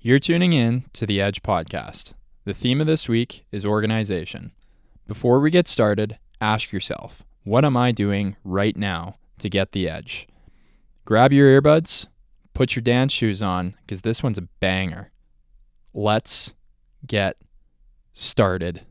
You're tuning in to the Edge podcast. The theme of this week is organization. Before we get started, ask yourself, what am I doing right now to get the edge? Grab your earbuds, put your dance shoes on, because this one's a banger. Let's get started.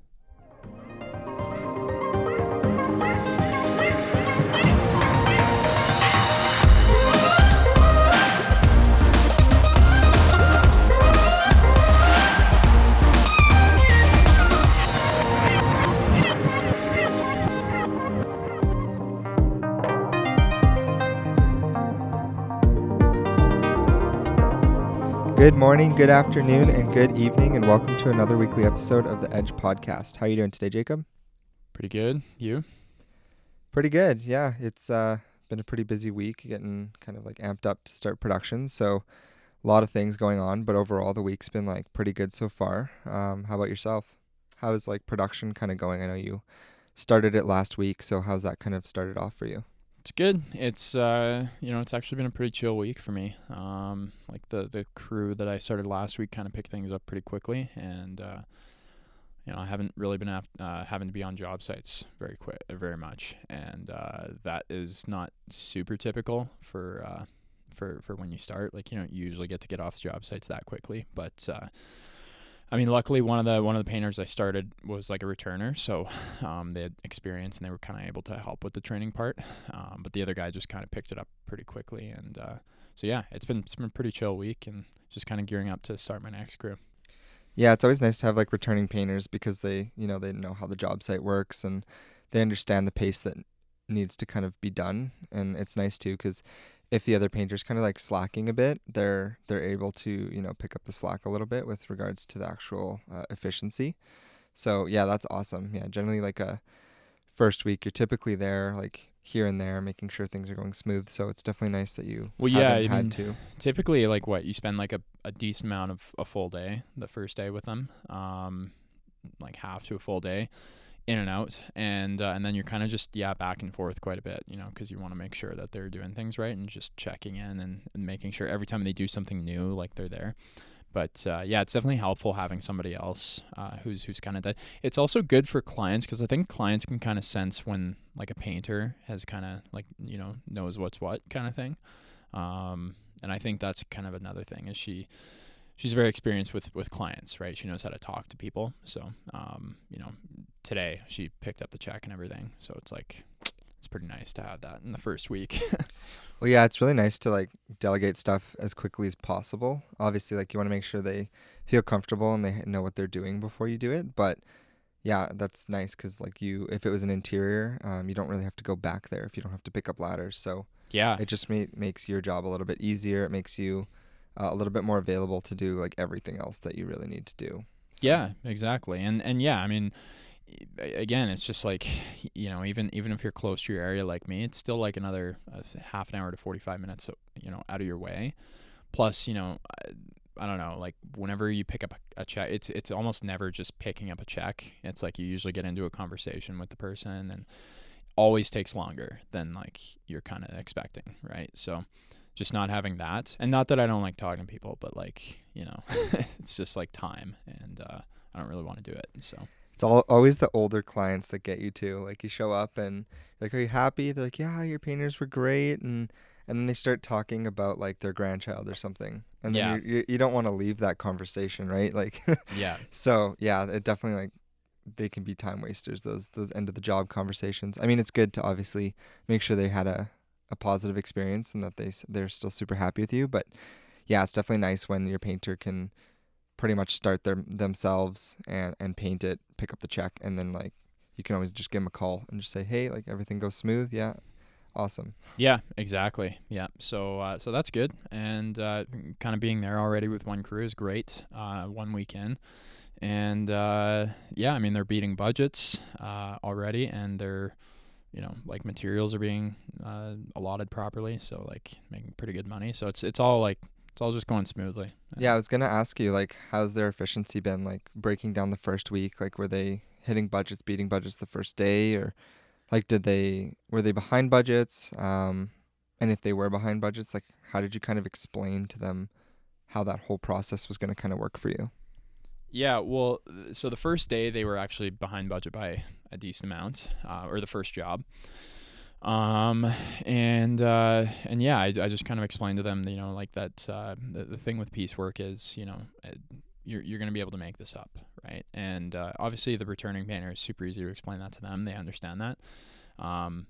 Good morning, good afternoon, and good evening, and welcome to another weekly episode of the Edge Podcast. How are you doing today, Jacob? Pretty good. You? Pretty good. Yeah, it's uh, been a pretty busy week, getting kind of like amped up to start production. So, a lot of things going on, but overall, the week's been like pretty good so far. Um, how about yourself? How's like production kind of going? I know you started it last week, so how's that kind of started off for you? It's good. It's uh, you know, it's actually been a pretty chill week for me. Um, like the the crew that I started last week kind of picked things up pretty quickly, and uh, you know, I haven't really been af- uh, having to be on job sites very quick, very much, and uh, that is not super typical for uh, for for when you start. Like you don't usually get to get off job sites that quickly, but uh, I mean, luckily one of the one of the painters I started was like a returner, so um, they had experience and they were kind of able to help with the training part. Um, but the other guy just kind of picked it up pretty quickly, and uh, so yeah, it's been it's been a pretty chill week, and just kind of gearing up to start my next crew. Yeah, it's always nice to have like returning painters because they, you know, they know how the job site works and they understand the pace that needs to kind of be done, and it's nice too because if the other painter's kind of like slacking a bit, they're they're able to you know pick up the slack a little bit with regards to the actual uh, efficiency. So yeah, that's awesome. Yeah, generally like a first week, you're typically there like here and there, making sure things are going smooth. So it's definitely nice that you Well, yeah, I had mean, to. Typically, like what you spend like a, a decent amount of a full day the first day with them, um, like half to a full day, in and out, and uh, and then you're kind of just yeah back and forth quite a bit, you know, because you want to make sure that they're doing things right and just checking in and, and making sure every time they do something new, like they're there. But uh, yeah, it's definitely helpful having somebody else uh, who's who's kind of done. It's also good for clients because I think clients can kind of sense when like a painter has kind of like you know knows what's what kind of thing. Um, and I think that's kind of another thing is she she's very experienced with with clients, right? She knows how to talk to people. So um, you know, today she picked up the check and everything. So it's like it's pretty nice to have that in the first week. Well, yeah, it's really nice to like delegate stuff as quickly as possible. Obviously, like you want to make sure they feel comfortable and they know what they're doing before you do it. But yeah, that's nice because like you, if it was an interior, um, you don't really have to go back there if you don't have to pick up ladders. So yeah, it just ma- makes your job a little bit easier. It makes you uh, a little bit more available to do like everything else that you really need to do. So, Yeah, exactly. And and yeah, I mean again, it's just like you know, even even if you're close to your area like me, it's still like another uh, half an hour to 45 minutes, you know, out of your way. Plus, you know, I, I don't know, like whenever you pick up a, a check, it's it's almost never just picking up a check. It's like you usually get into a conversation with the person and always takes longer than like you're kind of expecting, right? So just not having that and not that I don't like talking to people, but like, you know, it's just like time and uh I don't really want to do it. So It's all, always the older clients that get you too. Like you show up and like, are you happy? They're like, yeah, your painters were great, and and then they start talking about like their grandchild or something, and then Yeah. you're, you you don't want to leave that conversation, right? Like, yeah, so yeah, it definitely like they can be time wasters. Those those end of the job conversations. I mean, it's good to obviously make sure they had a a positive experience and that they they're still super happy with you, but yeah, it's definitely nice when your painter can pretty much start their themselves and and paint it, pick up the check, and then like you can always just give them a call and just say, hey, like everything goes smooth, yeah, awesome. Yeah, exactly. Yeah. So uh, so that's good. And uh, kind of being there already with one crew is great. Uh, one weekend. And uh, yeah, I mean they're beating budgets uh, already, and they're you know like materials are being uh, allotted properly, so like making pretty good money. So it's it's all like it's all just going smoothly. Yeah, I was gonna ask you like, how's their efficiency been? Like breaking down the first week, like were they hitting budgets, beating budgets the first day, or like did they were they behind budgets? Um, and if they were behind budgets, like how did you kind of explain to them how that whole process was going to kind of work for you. Yeah, well, so the first day they were actually behind budget by a decent amount, uh, or the first job. Um, and uh, and yeah, I, I just kind of explained to them, you know, like that. Uh, the, the thing with piecework is, you know, it, you're you're going to be able to make this up, right? And uh, obviously, the returning painter is super easy to explain that to them. They understand that. Um,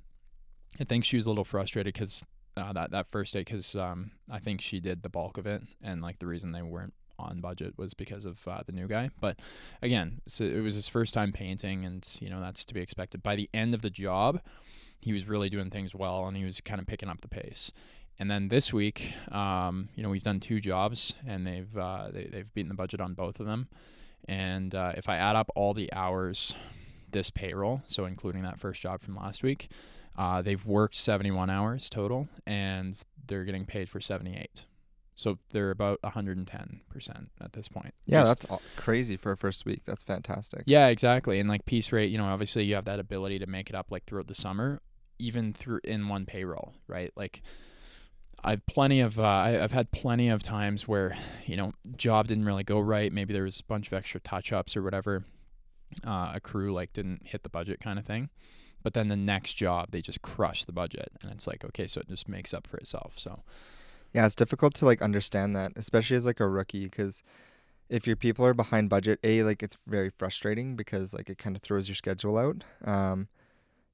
I think she was a little frustrated because uh, that that first day, because um, I think she did the bulk of it, and like the reason they weren't on budget was because of uh, the new guy. But again, so it was his first time painting, and you know that's to be expected. By the end of the job, he was really doing things well, and he was kind of picking up the pace. And then this week, um, you know, we've done two jobs, and they've uh, they, they've beaten the budget on both of them. And uh, if I add up all the hours this payroll, so including that first job from last week, uh, they've worked 71 hours total, and they're getting paid for 78. So they're about 110% at this point. Yeah, Just- that's crazy for a first week. That's fantastic. yeah, exactly. And like piece rate, you know, obviously you have that ability to make it up like throughout the summer, even through in one payroll, right? Like I've plenty of uh, I, I've had plenty of times where you know job didn't really go right. Maybe there was a bunch of extra touch ups or whatever. Uh, a crew like didn't hit the budget kind of thing. But then the next job they just crush the budget, and it's like okay, so it just makes up for itself. So Yeah, it's difficult to like understand that, especially as like a rookie, because if your people are behind budget, a like it's very frustrating because like it kind of throws your schedule out. Um,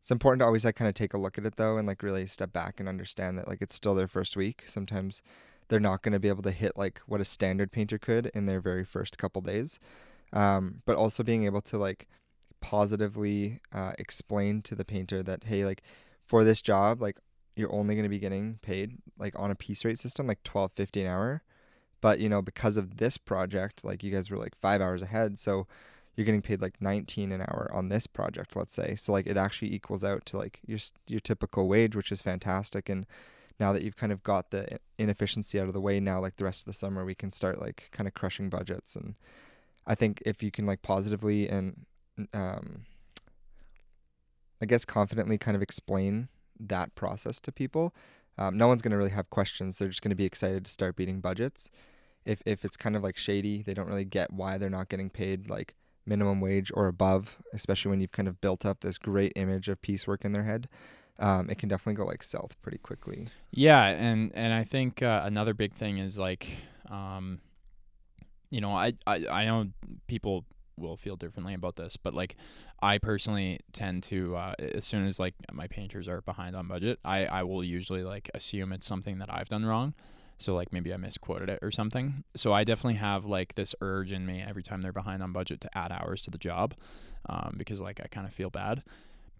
it's important to always like kind of take a look at it though, and like really step back and understand that like it's still their first week. Sometimes they're not going to be able to hit like what a standard painter could in their very first couple days. Um, but also being able to like positively uh, explain to the painter that hey, like for this job, like you're only going to be getting paid like on a piece rate system like 12.50 an hour. But you know because of this project like you guys were like five hours ahead so you're getting paid like 19 an hour on this project let's say. So like it actually equals out to like your your typical wage which is fantastic. And now that you've kind of got the inefficiency out of the way now like the rest of the summer we can start like kind of crushing budgets. And i think if you can like positively and um i guess confidently kind of explain that process to people. Um, no one's going to really have questions. They're just going to be excited to start beating budgets. If if it's kind of like shady they don't really get why they're not getting paid like minimum wage or above especially when you've kind of built up this great image of piecework in their head. Um, it can definitely go like south pretty quickly. Yeah, and and I think uh, another big thing is like, um, you know, I, I I know people will feel differently about this, but like, I personally tend to uh, as soon as like my painters are behind on budget, I I will usually like assume it's something that I've done wrong. So like maybe I misquoted it or something. So I definitely have like this urge in me every time they're behind on budget to add hours to the job, um, because like I kind of feel bad.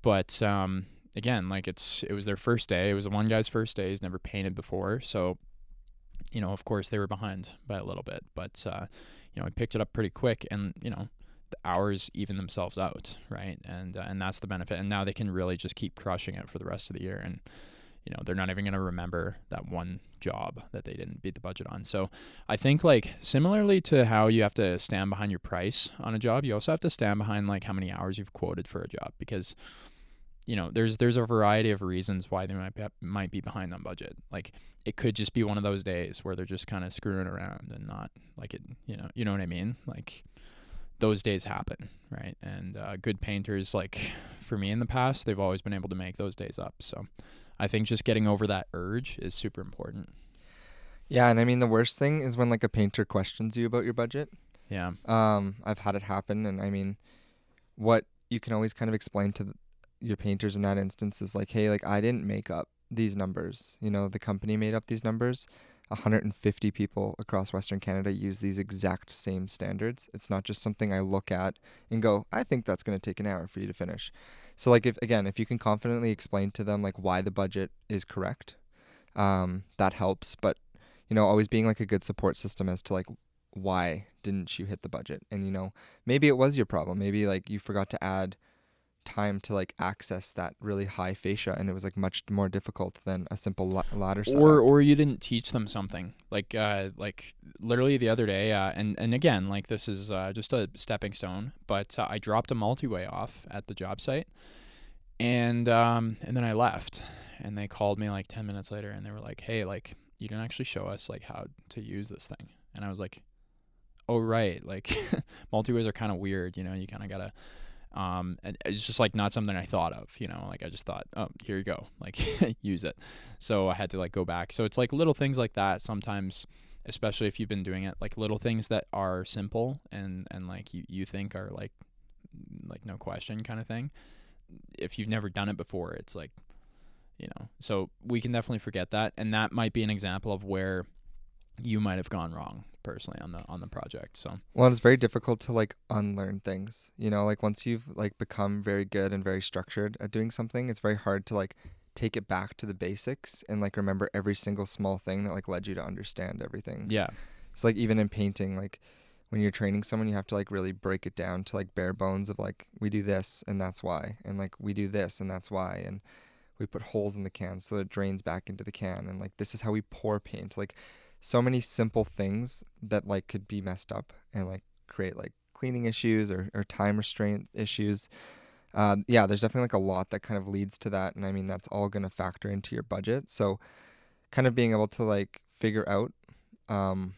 But um, again, like it's it was their first day. It was one guy's first day. He's never painted before, so you know, of course, they were behind by a little bit. But uh, you know, we picked it up pretty quick, and you know, hours even themselves out, right? And uh, and that's the benefit. And now they can really just keep crushing it for the rest of the year, and you know, they're not even going to remember that one job that they didn't beat the budget on. So I think like similarly to how you have to stand behind your price on a job, you also have to stand behind like how many hours you've quoted for a job because you know there's there's a variety of reasons why they might be, might be behind on budget like it could just be one of those days where they're just kind of screwing around and not like it you know you know what i mean like those days happen right? And uh, good painters like for me in the past they've always been able to make those days up. So i think just getting over that urge is super important. Yeah and i mean the worst thing is when like a painter questions you about your budget. Yeah. Um, I've had it happen, and I mean, what you can always kind of explain to your painters in that instance is like, hey, like I didn't make up these numbers. You know, the company made up these numbers. 150 people across Western Canada use these exact same standards. It's not just something I look at and go, I think that's going to take an hour for you to finish. So, like, if again, if you can confidently explain to them like why the budget is correct, um, that helps. But you know, always being like a good support system as to like why didn't you hit the budget and you know maybe it was your problem maybe like you forgot to add time to like access that really high fascia and it was like much more difficult than a simple la- ladder setup. or or you didn't teach them something like uh like literally the other day uh and and again like this is uh just a stepping stone but uh, i dropped a multi-way off at the job site and um and then i left and they called me like 10 minutes later and they were like hey like you didn't actually show us like how to use this thing and I was like, oh right, like multi-ways are kind of weird, you know. You kind of gotta. Um, and it's just like not something I thought of, you know. Like I just thought, oh, here you go, like use it. So I had to like go back. So it's like little things like that sometimes especially if you've been doing it like little things that are simple and and like you you think are like like no question kind of thing if you've never done it before it's like you know so we can definitely forget that and that might be an example of where you might have gone wrong personally on the on the project so Well, it's very difficult to like unlearn things. You know, like once you've like become very good and very structured at doing something, it's very hard to like take it back to the basics and like remember every single small thing that like led you to understand everything. yeah So like even in painting, like when you're training someone, you have to like really break it down to like bare bones of like we do this and that's why, and like we do this and that's why, and we put holes in the can so it drains back into the can, and like this is how we pour paint. Like so many simple things that like could be messed up and like create like cleaning issues or, or time restraint issues. Uh, yeah, there's definitely like a lot that kind of leads to that, and I mean that's all gonna factor into your budget. So, kind of being able to like figure out um,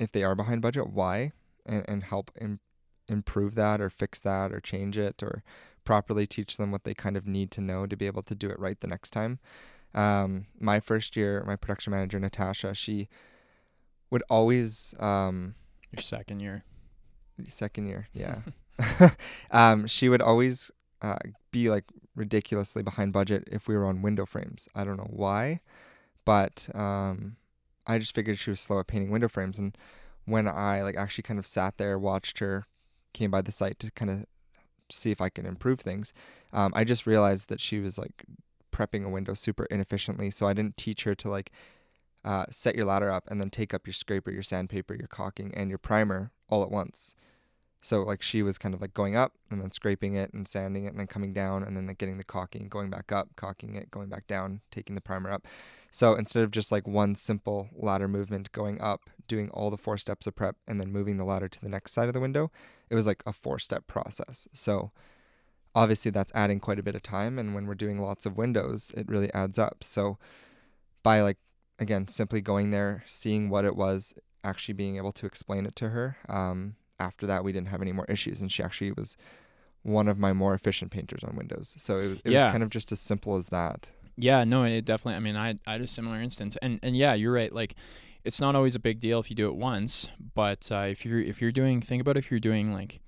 if they are behind budget, why, and, and help Im- improve that or fix that or change it or properly teach them what they kind of need to know to be able to do it right the next time. Um, my first year, my production manager Natasha, she would always um, your second year second year, yeah. um, she would always uh, be like ridiculously behind budget if we were on window frames. I don't know why, but um, I just figured she was slow at painting window frames. And when I like actually kind of sat there, watched her, came by the site to kind of see if I can improve things, um, I just realized that she was like prepping a window super inefficiently. So I didn't teach her to like uh, set your ladder up and then take up your scraper, your sandpaper, your caulking, and your primer all at once. So like she was kind of like going up and then scraping it and sanding it and then coming down and then like getting the caulking, going back up, caulking it, going back down, taking the primer up. So instead of just like one simple ladder movement going up, doing all the four steps of prep and then moving the ladder to the next side of the window, it was like a four step process. So obviously that's adding quite a bit of time and when we're doing lots of windows, it really adds up. So by like again simply going there, seeing what it was, actually being able to explain it to her, um, after that we didn't have any more issues and she actually was one of my more efficient painters on windows so it was, it Yeah. was kind of just as simple as that Yeah, no, it definitely. I mean, I I had a similar instance, and and yeah, you're right. Like, it's not always a big deal if you do it once, but uh, if you're if you're doing, think about if you're doing like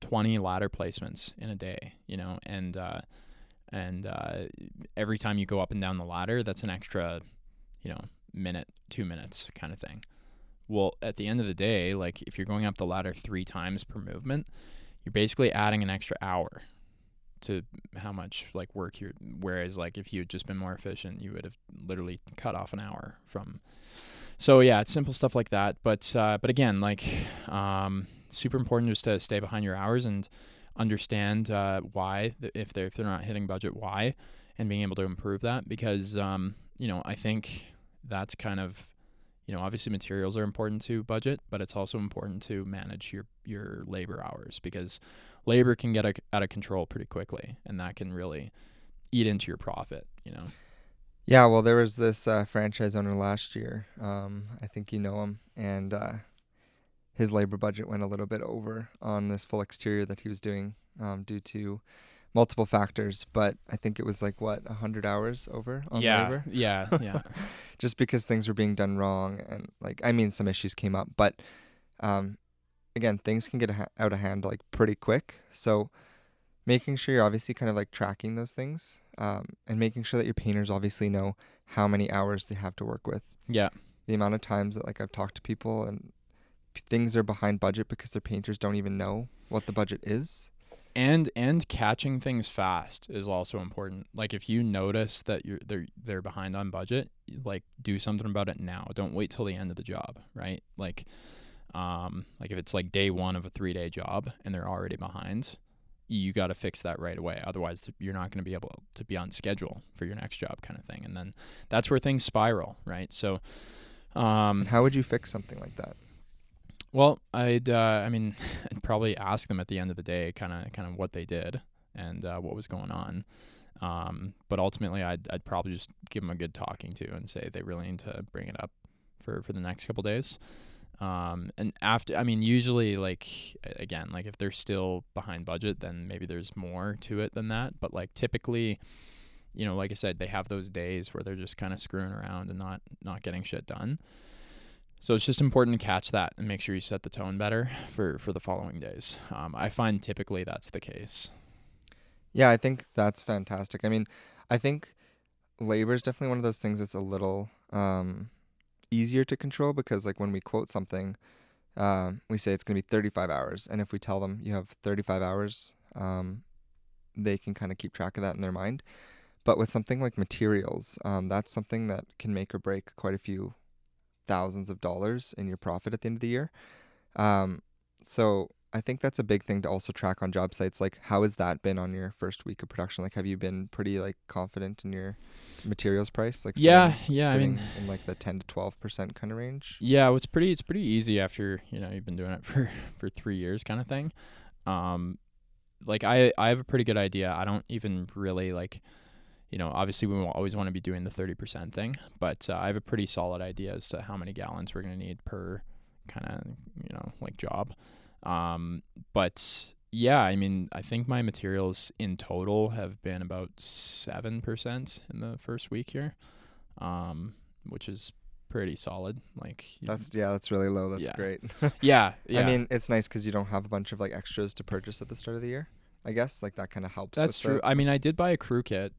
twenty ladder placements in a day, you know, and uh, and uh, every time you go up and down the ladder, that's an extra, you know, minute, two minutes kind of thing. Well, at the end of the day, like if you're going up the ladder three times per movement, you're basically adding an extra hour to how much like work you're whereas like if you had just been more efficient you would have literally cut off an hour from so yeah it's simple stuff like that but uh, but again like um super important just to stay behind your hours and understand uh, why if they're if they're not hitting budget why and being able to improve that because um you know i think that's kind of you know obviously materials are important to budget but it's also important to manage your your labor hours because labor can get out of control pretty quickly and that can really eat into your profit you know? Yeah well there was this uh, franchise owner last year um, i think you know him and uh, his labor budget went a little bit over on this full exterior that he was doing um, due to multiple factors but i think it was like what 100 hours over on yeah labor? yeah yeah. Just because things were being done wrong and like i mean some issues came up but um again things can get ha- out of hand like pretty quick. So making sure you're obviously kind of like tracking those things um, and making sure that your painters obviously know how many hours they have to work with. Yeah. The amount of times that like i've talked to people and things are behind budget because their painters don't even know what the budget is and and catching things fast is also important. Like if you notice that you're they're they're behind on budget like do something about it now. Don't wait till the end of the job right? Like um like if it's like day one of a three day job and they're already behind you got to fix that right away. Otherwise you're not going to be able to be on schedule for your next job kind of thing. And then that's where things spiral right? So um and how would you fix something like that well, I'd uh, I mean, I'd probably ask them at the end of the day, kind of kind of what they did and uh, what was going on. Um, but ultimately, I'd I'd probably just give them a good talking to and say they really need to bring it up for for the next couple days. Um, and after, I mean, usually like again, like if they're still behind budget, then maybe there's more to it than that. But like typically, you know, like I said, they have those days where they're just kind of screwing around and not not getting shit done. So it's just important to catch that and make sure you set the tone better for for the following days. Um, I find typically that's the case. Yeah, I think that's fantastic. I mean, I think labor is definitely one of those things that's a little um, easier to control because, like, when we quote something, um, we say it's going to be 35 hours. And if we tell them you have 35 hours, um, they can kind of keep track of that in their mind. But with something like materials, um, that's something that can make or break quite a few thousands of dollars in your profit at the end of the year. Um, so I think that's a big thing to also track on job sites. Like, how has that been on your first week of production? Like, have you been pretty like confident in your materials price? Like, Yeah, sitting- yeah, I mean- in like the ten to twelve percent kind of range. Yeah, well, it's pretty it's pretty easy after you know you've been doing it for for three years, kind of thing. Um, like I I have a pretty good idea. I don't even really like, you know, obviously we always want to be doing the thirty percent thing, but uh, I have a pretty solid idea as to how many gallons we're gonna need per kind of you know like job. Um, but yeah, I mean, I think my materials in total have been about seven percent in the first week here, um, which is pretty solid. Like That's yeah, that's really low. That's Yeah. great. yeah, yeah. I mean, it's nice because you don't have a bunch of like extras to purchase at the start of the year. I guess like that kind of helps. That's with true. The, I mean, I did buy a crew kit.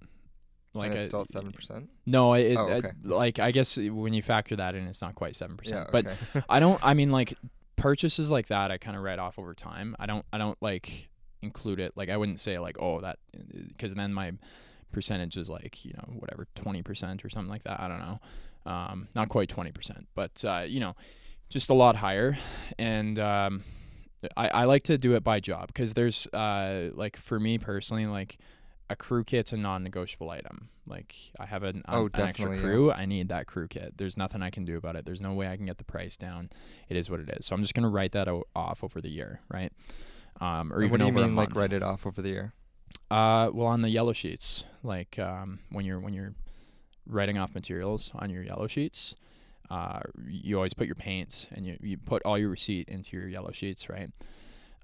Like and it's I- still at seven percent. No, it, Oh, I- okay. like I guess when you factor that in, it's not quite seven percent. Yeah, But. I don't. I mean, like purchases like that, I kind of write off over time. I don't. I don't like include it. Like I wouldn't say like oh that because then my percentage is like you know whatever twenty percent or something like that. I don't know. Um, not quite twenty percent, but uh, you know, just a lot higher. And um, I I like to do it by job because there's uh like for me personally like a crew kit's a non-negotiable item. Like I have an, Oh, an extra definitely, yeah. crew, I need that crew kit. There's nothing I can do about it. There's no way I can get the price down. It is what it is. So I'm just gonna write that o- off over the year, right? Um, or And even what do you over mean like write it off over the year? Uh, well, on the yellow sheets, like um, when you're when you're writing off materials on your yellow sheets, uh, you always put your paints and you, you put all your receipt into your yellow sheets, right?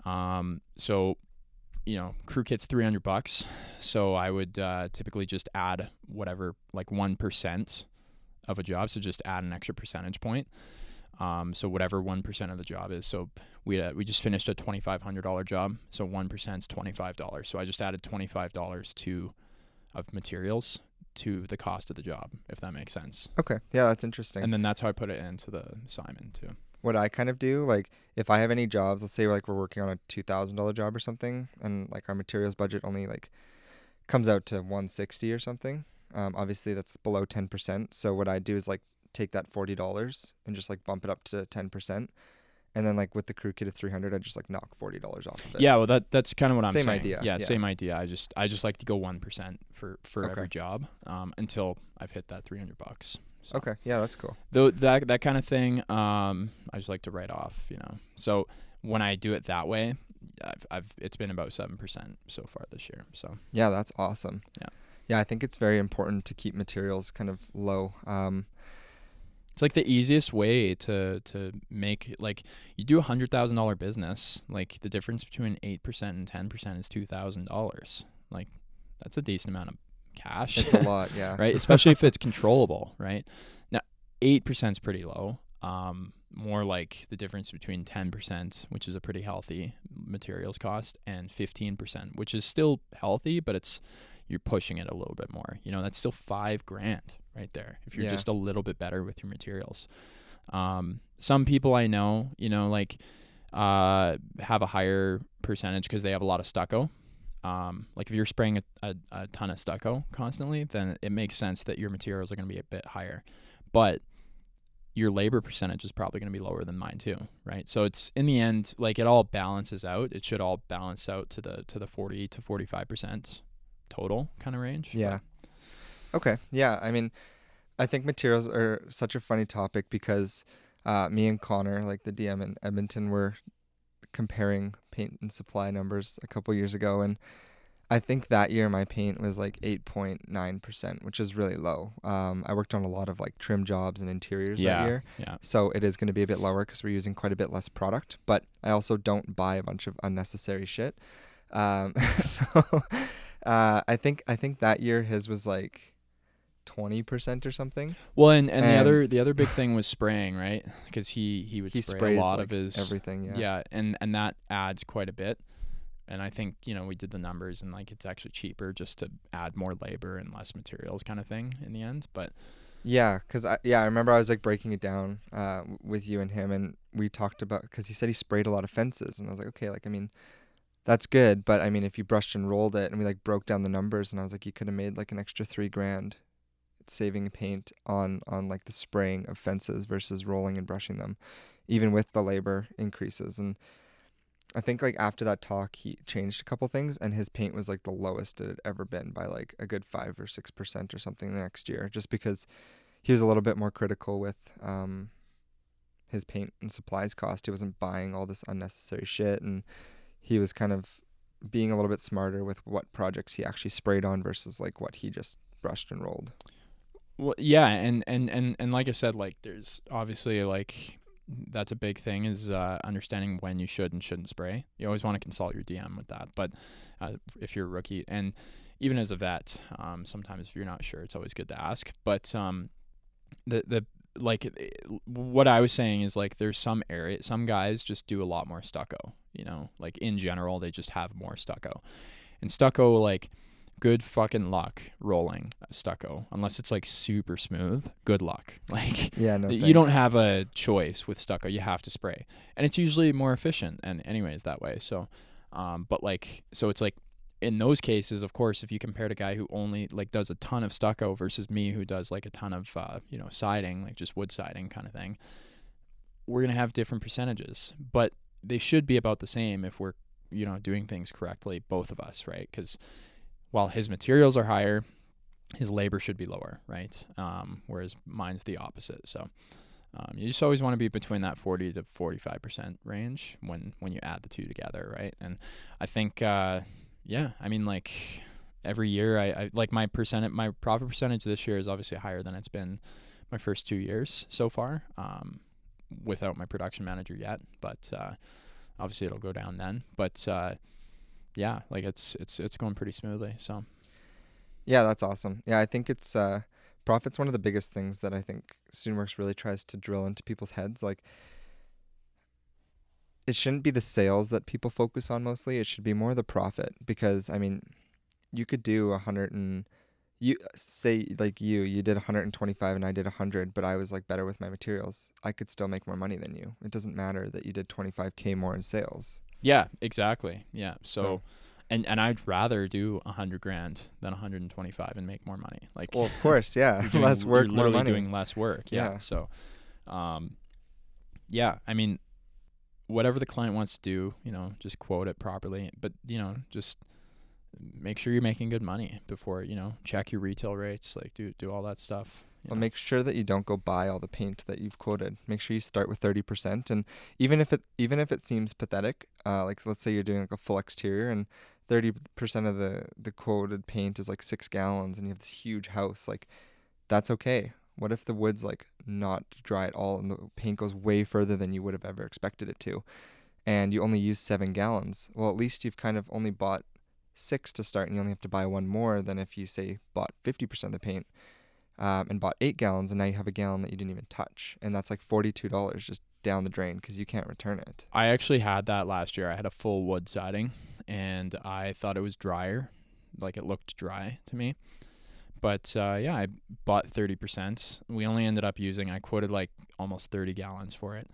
Um, so, you know, crew kit's three hundred bucks. So I would uh, typically just add whatever, like one percent of a job. So just add an extra percentage point. Um, so whatever one percent of the job is. So we uh, we just finished a twenty five hundred dollar job. So one percent is twenty five dollars. So I just added twenty five dollars to of materials to the cost of the job, if that makes sense. Okay, yeah, that's interesting. And then that's how I put it into the Simon too. What I kind of do, like if I have any jobs, let's say like we're working on a two thousand dollar job or something, and like our materials budget only like comes out to one sixty or something. Um, obviously that's below ten percent. So what I do is like take that forty dollars and just like bump it up to ten percent, and then like with the crew kit of three hundred, I just like knock forty dollars off of it. Yeah, well that that's kind of what I'm Same saying. idea, Yeah, yeah. same idea. I just I just like to go one percent for for Okay. every job um, until I've hit that three hundred bucks. So. Okay. Yeah, that's cool. Though that that kind of thing, um, I just like to write off, you know. So when I do it that way, I've, I've it's been about seven percent so far this year. So Yeah, that's awesome. Yeah. Yeah, I think it's very important to keep materials kind of low. Um, it's like the easiest way to to make like you do a hundred thousand dollar business, like the difference between eight percent and ten percent is two thousand dollars. Like that's a decent amount of cash. it's a lot. Yeah. right? Especially if it's controllable, right? Now, eight percent is pretty low. Um, more like the difference between ten percent, which is a pretty healthy materials cost, and fifteen percent, which is still healthy, but it's you're pushing it a little bit more. You know, that's still five grand right there if you're Yeah. just a little bit better with your materials. Um, some people I know, you know, like uh, have a higher percentage because they have a lot of stucco. Um, like if you're spraying a, a, a ton of stucco constantly, then it makes sense that your materials are going to be a bit higher. But your labor percentage is probably going to be lower than mine too, right? So it's in the end like it all balances out. It should all balance out to the to the 40 to 45% total kind of range. Yeah. Okay. Yeah. I mean, I think materials are such a funny topic because uh, me and Connor, like the DM in Edmonton, were comparing paint and supply numbers a couple years ago, and I think that year my paint was like 8.9%, which is really low. Um, I worked on a lot of like trim jobs and interiors that year. Yeah. So it is going to be a bit lower because we're using quite a bit less product. But I also don't buy a bunch of unnecessary shit. Um, so uh, I think I think that year his was like 20% or something. Well, and, and, the other the other big thing was spraying, right? Because he he would He spray a lot like, of his everything. Yeah. yeah, and and that adds quite a bit. And I think you know we did the numbers, and like it's actually cheaper just to add more labor and less materials, kind of thing, in the end. But Yeah, cause I yeah I remember I was like breaking it down uh with you and him, and we talked about because he said he sprayed a lot of fences, and I was like, okay, like I mean, that's good, but I mean, if you brushed and rolled it, and we like broke down the numbers, and I was like, you could have made like an extra three grand, saving paint on on like the spraying of fences versus rolling and brushing them, even with the labor increases, and I think like after that talk, he changed a couple things, and his paint was like the lowest it had ever been by like a good five or six percent or something the next year, just because he was a little bit more critical with um his paint and supplies cost. He wasn't buying all this unnecessary shit, and he was kind of being a little bit smarter with what projects he actually sprayed on versus like what he just brushed and rolled. Well, yeah, and and and and like I said, like there's obviously like that's a big thing is uh, understanding when you should and shouldn't spray. You always want to consult your DM with that, but uh, if you're a rookie and even as a vet, um, sometimes if you're not sure, it's always good to ask. But um, the the like eh, what I was saying is like there's some area, some guys just do a lot more stucco. You know, like in general, they just have more stucco, and stucco like good fucking luck rolling stucco unless it's like super smooth. Good luck. Like Yeah, no. you don't have a choice with stucco. You have to spray, and it's usually more efficient and anyways that way. So, um, but like so it's like in those cases, of course, if you compare a guy who only like does a ton of stucco versus me who does like a ton of uh, you know siding, like just wood siding kind of thing, we're gonna have different percentages, but they should be about the same if we're you know doing things correctly, both of us, right? Because while his materials are higher, his labor should be lower, right? Um, whereas mine's the opposite. So um, you just always want to be between that 40 to 45 percent range when when you add the two together, right? And I think, uh, yeah, I mean, like every year, I, I like my percent, my profit percentage this year is obviously higher than it's been my first two years so far, um, without my production manager yet. But uh, obviously, it'll go down then. But uh, yeah, like it's it's it's going pretty smoothly. So. Yeah, that's awesome. Yeah, I think it's uh profit's one of the biggest things that I think StudentWorks really tries to drill into people's heads. Like it shouldn't be the sales that people focus on mostly. It should be more the profit because I mean, you could do a hundred and you say like you you did 125 and I did 100 but I was like better with my materials I could still make more money than you it doesn't matter that you did 25k more in sales Yeah, exactly. Yeah. So, So- and and I'd rather do a hundred grand than 125 and make more money. Like, well of course yeah doing- less work more literally money doing less work. Yeah. Yeah. So, um, yeah. I mean, whatever the client wants to do, you know, just quote it properly. But you know, just make sure you're making good money before you know check your retail rates. Like, do do all that stuff. Well, know. make sure that you don't go buy all the paint that you've quoted. Make sure you start with thirty percent, and even if it even if it seems pathetic, uh, like let's say you're doing like a full exterior and thirty percent of the the quoted paint is like six gallons, and you have this huge house, like that's okay. What if the wood's like not dry at all, and the paint goes way further than you would have ever expected it to, and you only use seven gallons? Well, at least you've kind of only bought six to start, and you only have to buy one more than if you say bought fifty percent of the paint um, and bought eight gallons, and now you have a gallon that you didn't even touch, and that's like forty-two dollars just down the drain because you can't return it. I actually had that last year. I had a full wood siding and I thought it was drier. Like it looked dry to me. But uh, yeah, I bought 30%. We only ended up using, I quoted like almost 30 gallons for it.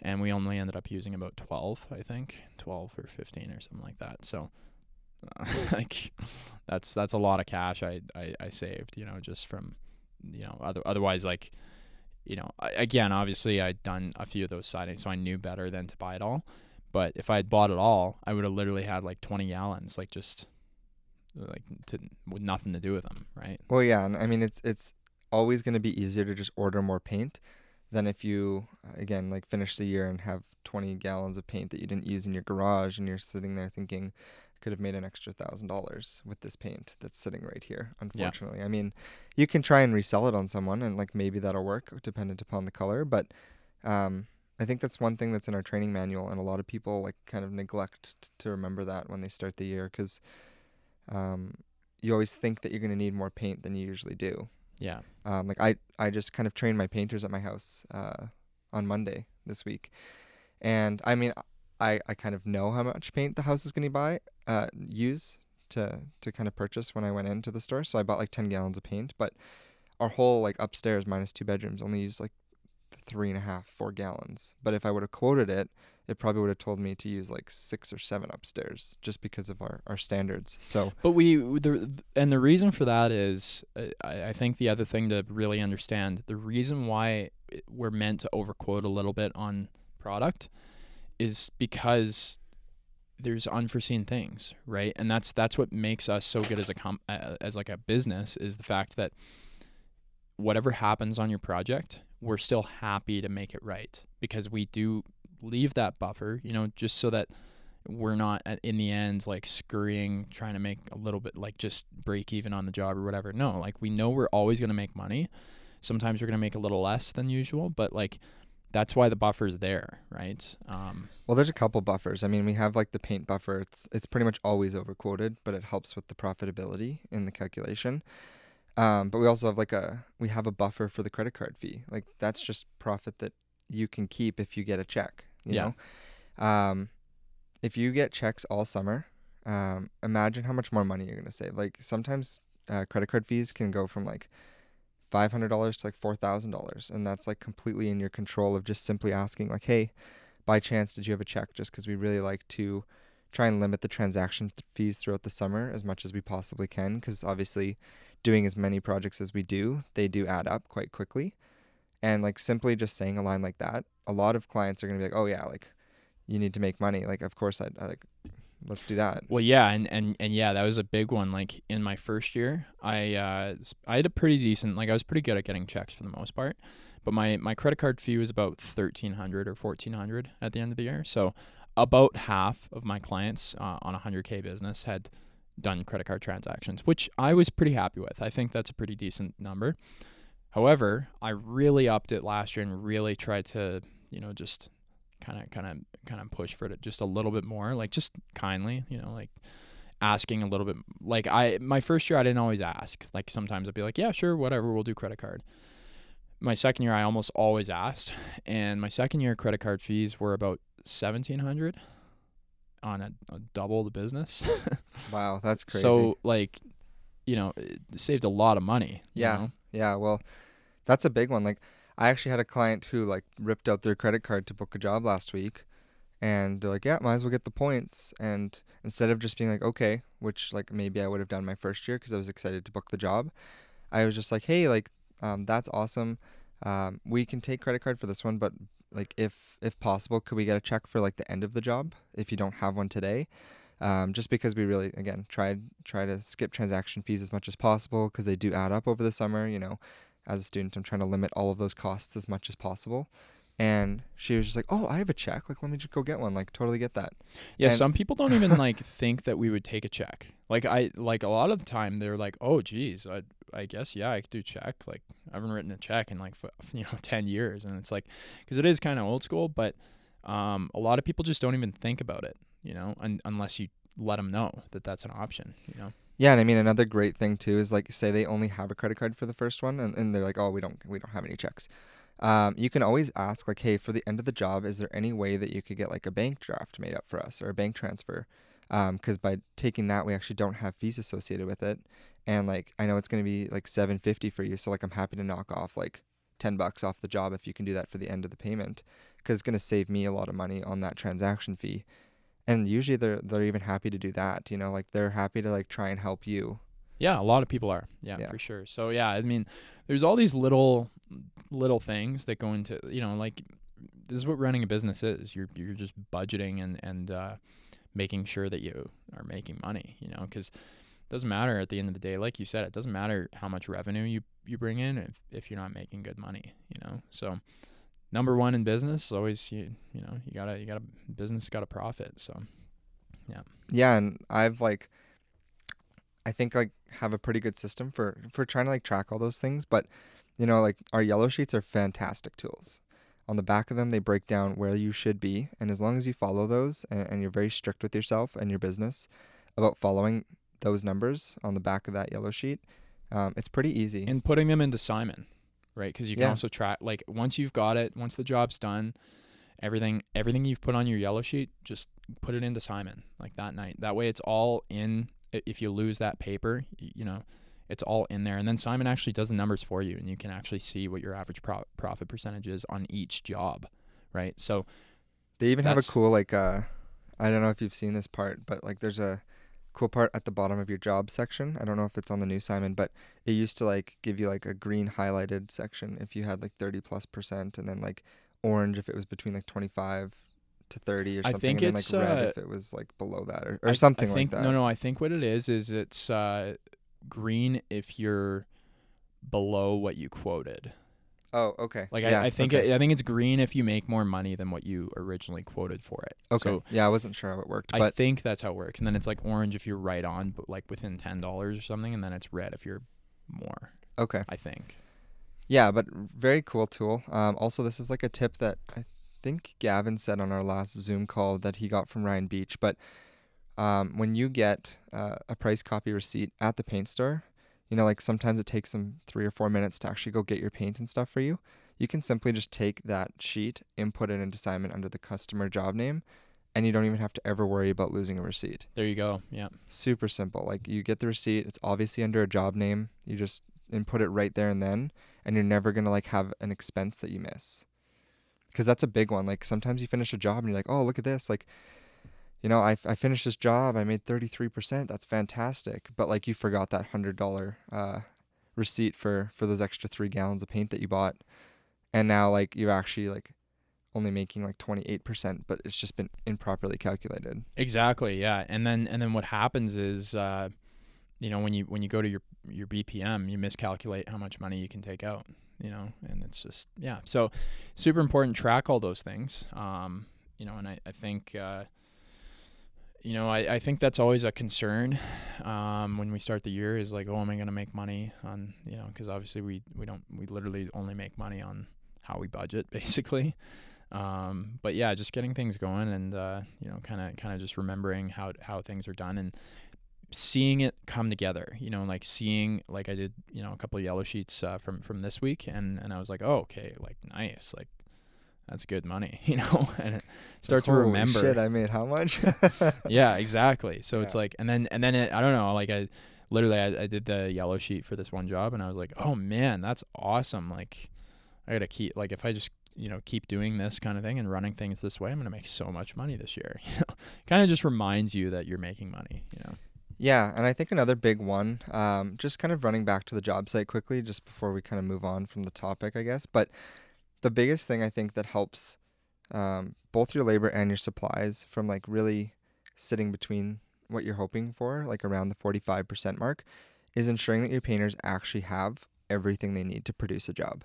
And we only ended up using about 12, I think, 12 or 15 or something like that. So, like, that's that's a lot of cash I, I, I saved, you know, just from, you know, other, otherwise, like, you know, I, again, obviously I'd done a few of those sidings, so I knew better than to buy it all. But if I had bought it all, I would have literally had like 20 gallons, like just like to with nothing to do with them, right? Well, yeah, and I mean it's it's always going to be easier to just order more paint than if you again like finish the year and have 20 gallons of paint that you didn't use in your garage and you're sitting there thinking could have made an extra thousand dollars with this paint that's sitting right here. Unfortunately, I mean, you can try and resell it on someone, and like maybe that'll work, dependent upon the color. But um, I think that's one thing that's in our training manual, and a lot of people like kind of neglect t- to remember that when they start the year because um, you always think that you're going to need more paint than you usually do. Yeah. Um, like I, I just kind of trained my painters at my house uh, on Monday this week, and I mean, I, I kind of know how much paint the house is going to buy, uh, use to to kind of purchase when I went into the store. So I bought like ten gallons of paint, but our whole like upstairs minus two bedrooms only used like three and a half, four gallons. But if I would have quoted it, it probably would have told me to use like six or seven upstairs just because of our, our standards. So, But we the and the reason for that is uh, I, I think the other thing to really understand the reason why we're meant to overquote a little bit on product is because there's unforeseen things, right? And that's that's what makes us so good as a uh, as like a business is the fact that whatever happens on your project, we're still happy to make it right because we do leave that buffer, you know, just so that we're not at, in the end like scurrying trying to make a little bit like just break even on the job or whatever. No, like we know we're always going to make money. Sometimes we're going to make a little less than usual, but like that's why the buffer's there, right? Um, well, there's a couple buffers. I mean, we have like the paint buffer. It's it's pretty much always overquoted, but it helps with the profitability in the calculation. Um, but we also have like a we have a buffer for the credit card fee. Like that's just profit that you can keep if you get a check. You Yeah. know, um, if you get checks all summer, um, imagine how much more money you're gonna save. Like sometimes uh, credit card fees can go from like five hundred dollars to like four thousand dollars, and that's like completely in your control of just simply asking like, hey, by chance did you have a check? Just because we really like to try and limit the transaction th- fees throughout the summer as much as we possibly can, because obviously doing as many projects as we do, they do add up quite quickly. And like simply just saying a line like that, a lot of clients are gonna be like, oh yeah, like you need to make money. Like of course I'd I like let's do that. Well, yeah, and, and and yeah, that was a big one. Like in my first year, I uh, I had a pretty decent, like I was pretty good at getting checks for the most part, but my my credit card fee was about thirteen hundred or fourteen hundred at the end of the year. So about half of my clients uh, on a hundred k business had done credit card transactions, which I was pretty happy with. I think that's a pretty decent number. However, I really upped it last year and really tried to, you know, just kind of kind of kind of push for it just a little bit more, like just kindly, you know, like asking a little bit like I my first year I didn't always ask. Like sometimes I'd be like, "Yeah, sure, whatever, we'll do credit card." My second year I almost always asked, and my second year credit card fees were about 1700 on a, a double the business. Wow, that's crazy. so like, you know, it saved a lot of money. you Yeah. know? Yeah, well, that's a big one. Like, I actually had a client who like ripped out their credit card to book a job last week, and they're like, "Yeah, might as well get the points." And instead of just being like, "Okay," which like maybe I would have done my first year because I was excited to book the job, I was just like, "Hey, like, um, that's awesome. Um, we can take credit card for this one, but like, if if possible, could we get a check for like the end of the job if you don't have one today?" Um, just because we really again tried try to skip transaction fees as much as possible because they do add up over the summer. You know, as a student, I'm trying to limit all of those costs as much as possible. And she was just like, "Oh, I have a check. Like, let me just go get one. Like, totally get that." Yeah, And- some people don't even like think that we would take a check. Like I like a lot of the time they're like, "Oh, geez, I I guess yeah, I could do check." Like I haven't written a check in like f- you know ten years, and it's like because it is kind of old school, but um, a lot of people just don't even think about it, you know, un- unless you let them know that that's an option, you know. Yeah, and I mean another great thing too is like say they only have a credit card for the first one, and, and they're like, "Oh, we don't we don't have any checks." Um, you can always ask like, "Hey, for the end of the job, is there any way that you could get like a bank draft made up for us or a bank transfer?" Because by taking that, we actually don't have fees associated with it, and like I know it's gonna be like seven fifty for you, so like I'm happy to knock off like ten bucks off the job if you can do that for the end of the payment, because it's gonna save me a lot of money on that transaction fee. And usually they're they're even happy to do that, you know, like they're happy to like try and help you Yeah, a lot of people are. Yeah, Yeah. for sure. So yeah, I mean, there's all these little little things that go into you know like this is what running a business is. You're you're just budgeting and and uh, making sure that you are making money. You know, because it doesn't matter at the end of the day. Like you said, it doesn't matter how much revenue you you bring in if if you're not making good money. You know, so number one in business always you you know you gotta you gotta business got to profit. So Yeah. Yeah, and I've like I think like have a pretty good system for for trying to like track all those things, but you know, like our yellow sheets are fantastic tools. On the back of them, they break down where you should be, and as long as you follow those and, and you're very strict with yourself and your business about following those numbers on the back of that yellow sheet, um, it's pretty easy. And putting them into Simon, right? Because you can Yeah. also track like once you've got it, once the job's done, everything everything you've put on your yellow sheet, just put it into Simon like that night. That way, it's all in. If you lose that paper, you know, it's all in there, and then Simon actually does the numbers for you, and you can actually see what your average pro- profit percentage is on each job, right? So They even have a cool like uh I don't know if you've seen this part, but like there's a cool part at the bottom of your job section. I don't know if it's on the new Simon, but it used to like give you like a green highlighted section if you had like 30 plus percent and then like orange if it was between like 25 to 30 or I something think and then it's, like red uh, if it was like below that or, or I- something I think, like that. No, no, I think what it is is it's uh, green if you're below what you quoted. Oh, okay. Like yeah, I, I think okay. it, I think it's green if you make more money than what you originally quoted for it. okay. So yeah, I wasn't sure how it worked, I but think that's how it works. And then it's like orange if you're right on, but like within ten dollars or something, and then it's red if you're more. okay. I think. Yeah, but very cool tool. Um, also, this is like a tip that I think Gavin said on our last Zoom call that he got from Ryan Beach. But um, when you get uh, a price copy receipt at the paint store, you know, like sometimes it takes them three or four minutes to actually go get your paint and stuff for you. You can simply just take that sheet, input it into Simon under the customer job name, and you don't even have to ever worry about losing a receipt. There you go. Yeah. Super simple. Like you get the receipt, it's obviously under a job name. You just input it right there and then, and you're never gonna like have an expense that you miss. Cause that's a big one. Like sometimes you finish a job and you're like, oh look at this, like, you know, I I finished this job, I made thirty three percent. That's fantastic. But like you forgot that hundred dollar uh, receipt for for those extra three gallons of paint that you bought, and now like you're actually like only making like twenty eight percent, but it's just been improperly calculated. Exactly. Yeah. And then and then what happens is, uh, you know, when you when you go to your your BPM, you miscalculate how much money you can take out. You know, and it's just yeah. So super important. Track all those things. Um, you know, and I I think. Uh, you know, I, I think that's always a concern um, when we start the year is like, oh, am I going to make money on, you know, because obviously we, we don't, we literally only make money on how we budget basically. Um, but yeah, just getting things going and, uh, you know, kind of, kind of just remembering how, how things are done and seeing it come together, you know, like seeing, like I did, you know, a couple yellow sheets uh, from, from this week and, and I was like, oh, okay, like nice. Like that's good money, you know, and start to remember Shit, I made how much? yeah, exactly. So it's like, and then and then it, I don't know, like I literally I, I did the yellow sheet for this one job, and I was like, oh man, that's awesome. Like I gotta keep like if I just you know keep doing this kind of thing and running things this way, I'm gonna make so much money this year. You know, kind of just reminds you that you're making money. You know. Yeah, and I think another big one, um, just kind of running back to the job site quickly, just before we kind of move on from the topic, I guess. But the biggest thing I think that helps um, both your labor and your supplies from like really sitting between what you're hoping for, like around the 45% mark, is ensuring that your painters actually have everything they need to produce a job.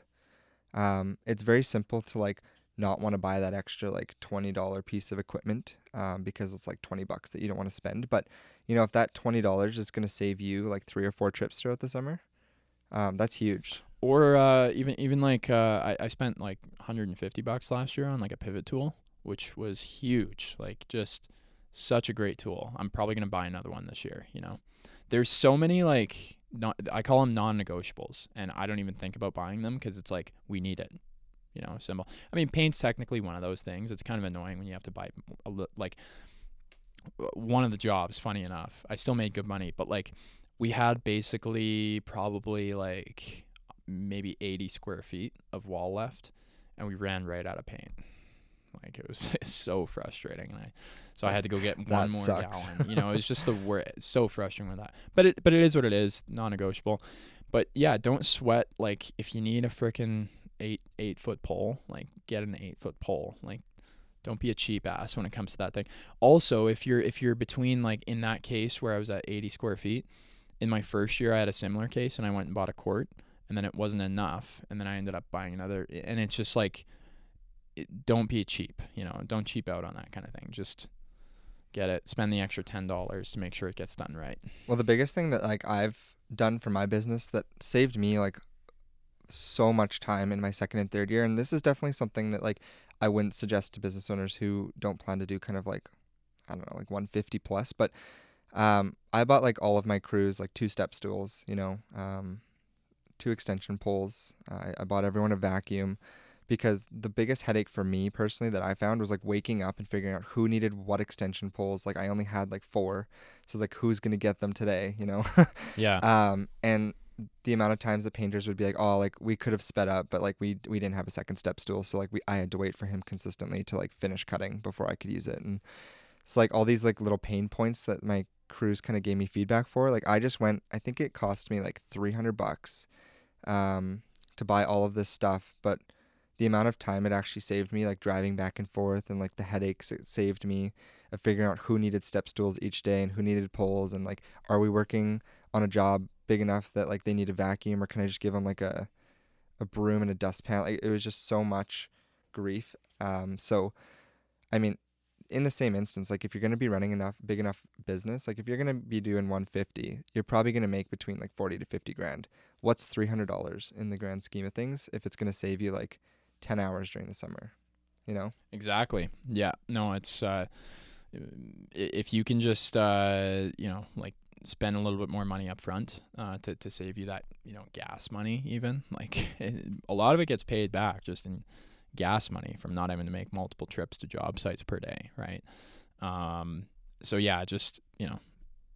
Um, it's very simple to like not want to buy that extra like $20 piece of equipment um, because it's like 20 bucks that you don't want to spend. But you know, if that twenty dollars is going to save you like three or four trips throughout the summer, um, that's huge. Or uh, even even like uh, I, I spent like 150 bucks last year on like a pivot tool, which was huge. Like just such a great tool. I'm probably gonna buy another one this year. You know, there's so many like not I call them non-negotiables, and I don't even think about buying them because it's like we need it. You know, symbol. I mean, paint's technically one of those things. It's kind of annoying when you have to buy a li- like one of the jobs. Funny enough, I still made good money, but like we had basically probably like maybe 80 square feet of wall left and we ran right out of paint. Like it was so frustrating and i so i had to go get one more sucks. gallon. You know it was just the word so frustrating with that. But it but it is what it is. Non-negotiable. But yeah don't sweat like if you need a freaking eight eight foot pole like get an eight foot pole. Like don't be a cheap ass when it comes to that thing. Also if you're if you're between like in that case where i was at 80 square feet in my first year i had a similar case and i went and bought a quart and then it wasn't enough and then i ended up buying another and it's just like it, don't be cheap you know don't cheap out on that kind of thing just get it, spend the extra ten dollars to make sure it gets done right. Well, the biggest thing that like I've done for my business that saved me like so much time in my second and third year, and this is definitely something that like I wouldn't suggest to business owners who don't plan to do kind of like I don't know like 150 plus, but um, I bought like all of my crews like two step stools, you know, um, two extension poles. I, I bought everyone a vacuum because the biggest headache for me personally that I found was like waking up and figuring out who needed what extension poles. Like I only had like four, so it's like who's gonna get them today, you know? Yeah. um, and the amount of times the painters would be like, oh, like we could have sped up, but like we we didn't have a second step stool, so like we I had to wait for him consistently to like finish cutting before I could use it, and it's like all these like little pain points that my crews kind of gave me feedback for. Like I just went, I think it cost me like three hundred bucks, um, to buy all of this stuff, but the amount of time it actually saved me, like driving back and forth, and like the headaches it saved me of figuring out who needed step stools each day and who needed poles, and like are we working on a job big enough that like they need a vacuum, or can I just give them like a a broom and a dustpan? Like it was just so much grief. Um, so, I mean, in the same instance, like if you're gonna be running enough big enough business, like if you're gonna be doing 150, you're probably gonna make between like 40 to 50 grand. What's $300 in the grand scheme of things if it's gonna save you like 10 hours during the summer, you know? Exactly. Yeah. No, it's uh, if you can just uh, you know like spend a little bit more money up front uh, to to save you that you know gas money even like a lot of it gets paid back just in gas money from not having to make multiple trips to job sites per day, right? Um, so yeah, just you know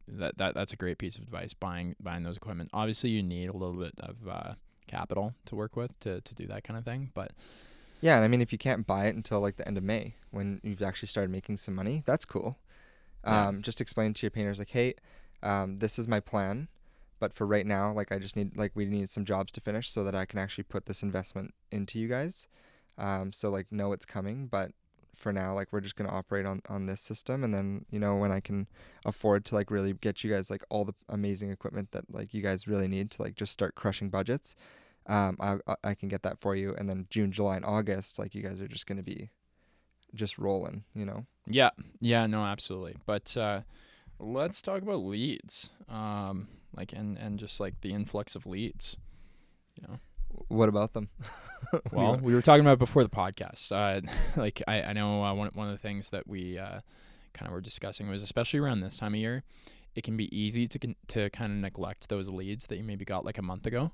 that that that's a great piece of advice buying buying those equipment. Obviously, you need a little bit of uh, capital to work with to to do that kind of thing, but Yeah, and I mean if you can't buy it until like the end of May when you've actually started making some money, that's cool. Yeah. Um, just explain to your painters like, hey, um, this is my plan, but for right now, like I just need like we need some jobs to finish so that I can actually put this investment into you guys. Um, so like know it's coming, but for now, like we're just gonna operate on on this system, and then you know when I can afford to like really get you guys like all the amazing equipment that like you guys really need to like just start crushing budgets, um, I I- can get that for you, and then June, July, and August, like you guys are just gonna be just rolling, you know. Yeah, yeah, no, absolutely. But uh, let's talk about leads, um, like and and just like the influx of leads. You know, What about them? What do you well, we were talking about it before the podcast. Uh, like I, I know uh, one one of the things that we uh, kind of were discussing was especially around this time of year, it can be easy to con- to kind of neglect those leads that you maybe got like a month ago,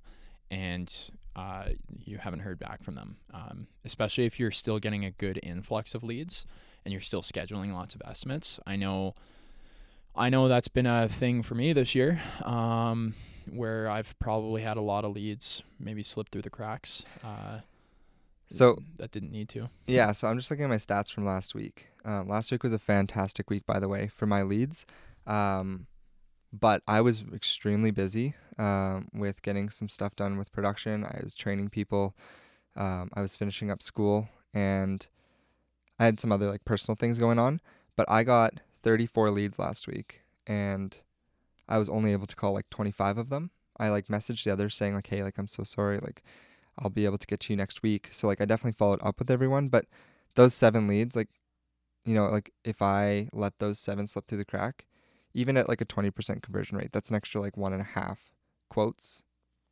and uh, you haven't heard back from them. Um, especially if you're still getting a good influx of leads and you're still scheduling lots of estimates. I know. I know that's been a thing for me this year, um, where I've probably had a lot of leads maybe slip through the cracks. Uh, So- that didn't need to. Yeah, so I'm just looking at my stats from last week. Um, last week was a fantastic week, by the way, for my leads. Um, but I was extremely busy um, with getting some stuff done with production. I was training people. Um, I was finishing up school, and I had some other like personal things going on. But I got 34 leads last week, and I was only able to call like 25 of them. I like messaged the others saying like, "Hey, like I'm so sorry. Like I'll be able to get to you next week." So like I definitely followed up with everyone, but those seven leads, like, you know, like if I let those seven slip through the crack, even at like a 20% conversion rate, that's an extra like one and a half quotes.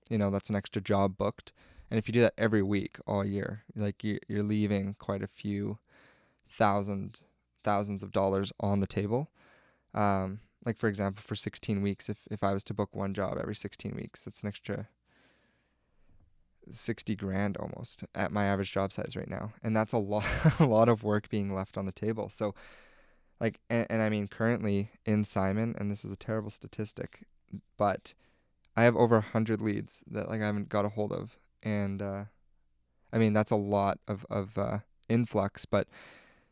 You know, that's an extra job booked. And if you do that every week all year, like you you're leaving quite a few thousand thousands of dollars on the table. Um, like for example, for 16 weeks, if if I was to book one job every 16 weeks, that's an extra 60 grand almost at my average job size right now. And that's a lot a lot of work being left on the table. So like and, and i mean currently in simon and this is a terrible statistic but i have over 100 leads that like i haven't got a hold of. And uh i mean that's a lot of of uh influx but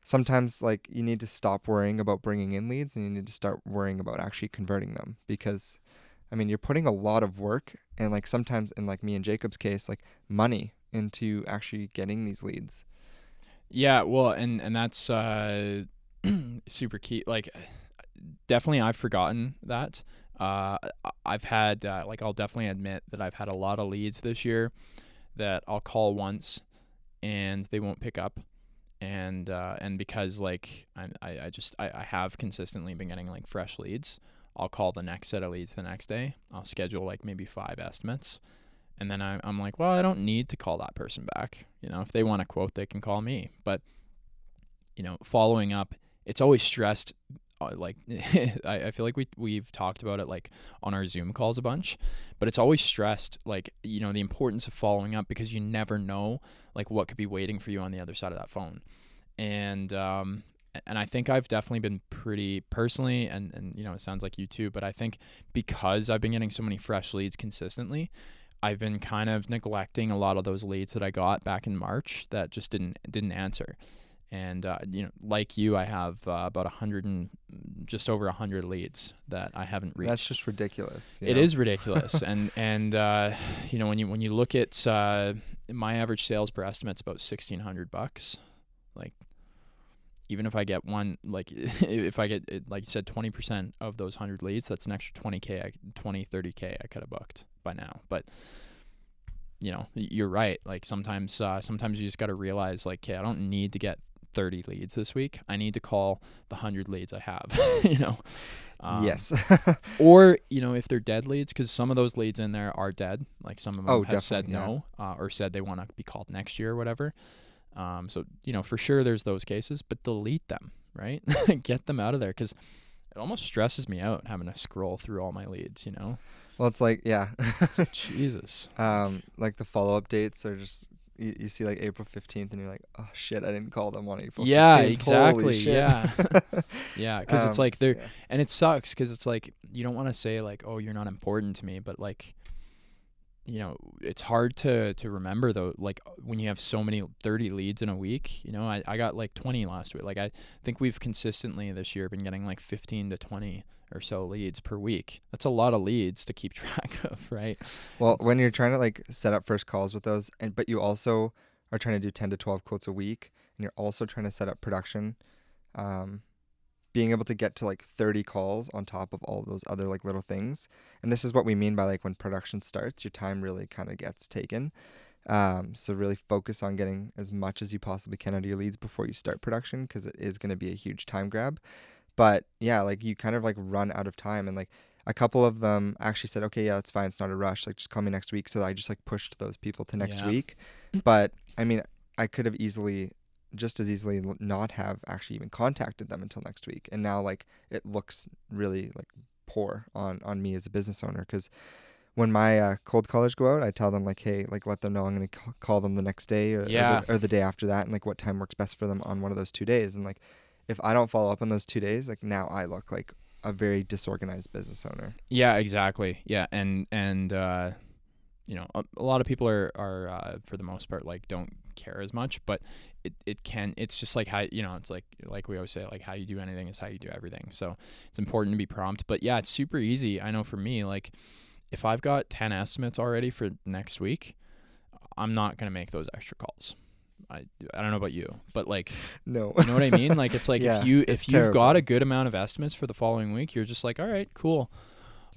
sometimes like you need to stop worrying about bringing in leads and you need to start worrying about actually converting them because I mean, you're putting a lot of work and like sometimes in like me and Jacob's case, like money into actually getting these leads. Yeah, well, and and that's uh, super key. Like, definitely, I've forgotten that. Uh, I've had uh, like I'll definitely admit that I've had a lot of leads this year that I'll call once and they won't pick up, and uh, and because like I I, just I, I have consistently been getting like fresh leads. I'll call the next set of leads the next day. I'll schedule like maybe five estimates. And then I, I'm like, well, I don't need to call that person back. You know, if they want a quote, they can call me. But, you know, following up, it's always stressed. Uh, like, I, I feel like we, we've talked about it like on our Zoom calls a bunch, but it's always stressed, like, you know, the importance of following up because you never know, like, what could be waiting for you on the other side of that phone. And, um, and I think I've definitely been pretty personally, and, and you know, it sounds like you too, but I think because I've been getting so many fresh leads consistently, I've been kind of neglecting a lot of those leads that I got back in March that just didn't didn't answer. And uh, you know, like you, I have uh, about a hundred and just over a hundred leads that I haven't reached. That's just ridiculous. It know? is ridiculous, and and uh, you know when you when you look at uh, my average sales per estimate estimate's about sixteen hundred bucks, like even if I get one, like if I get, like you said, 20% of those 100 leads, that's an extra 20K, 20, 30K I could have booked by now. But, you know, you're right. Like sometimes, uh, sometimes you just got to realize like, okay, I don't need to get 30 leads this week. I need to call the 100 leads I have, you know? Um, yes. or, you know, if they're dead leads, because some of those leads in there are dead. Like some of them oh, have said no uh, or said they want to be called next year or whatever. Um, so you know for sure there's those cases, but delete them, right? Get them out of there because it almost stresses me out having to scroll through all my leads. You know. Well, it's like yeah. Jesus. Um, like the follow up dates are just you, you, see like April 15th and you're like, oh shit, I didn't call them on April yeah, 15th. Exactly. Yeah, yeah. Because um, it's like they're, yeah. and it sucks because it's like, you don't want to say like, oh, you're not important to me, but like, you know it's hard to to remember though like when you have so many 30 leads in a week you know I, I got like 20 last week. Like i think we've consistently this year been getting like 15 to 20 or so leads per week. That's a lot of leads to keep track of right? Well when you're trying to like set up first calls with those and but you also are trying to do 10 to 12 quotes a week and you're also trying to set up production um being able to get to like 30 calls on top of all of those other like little things. And this is what we mean by like when production starts your time really kind of gets taken. Um, so really focus on getting as much as you possibly can out of your leads before you start production because it is going to be a huge time grab. But yeah like you kind of like run out of time. And like a couple of them actually said okay yeah that's fine. It's not a rush. Like just call me next week. So i just like pushed those people to next yeah. week. But i mean i could have easily just as easily not have actually even contacted them until next week. And now like it looks really like poor on on me as a business owner because when my uh, cold callers go out i tell them like hey like let them know i'm going to call them the next day or, yeah. or, the, or the day after that and like what time works best for them on one of those two days. And like if i don't follow up on those two days like now i look like a very disorganized business owner. Yeah exactly. Yeah and and uh you know a, a lot of people are are uh, for the most part like don't care as much but it, it can it's just like how you know it's like like we always say like how you do anything is how you do everything so it's important to be prompt but yeah it's super easy i know for me like if i've got 10 estimates already for next week i'm not going to make those extra calls I, I don't know about you, but like, no, you know what I mean? Like, it's like yeah, if you if you've terrible. got a good amount of estimates for the following week, you're just like, all right, cool.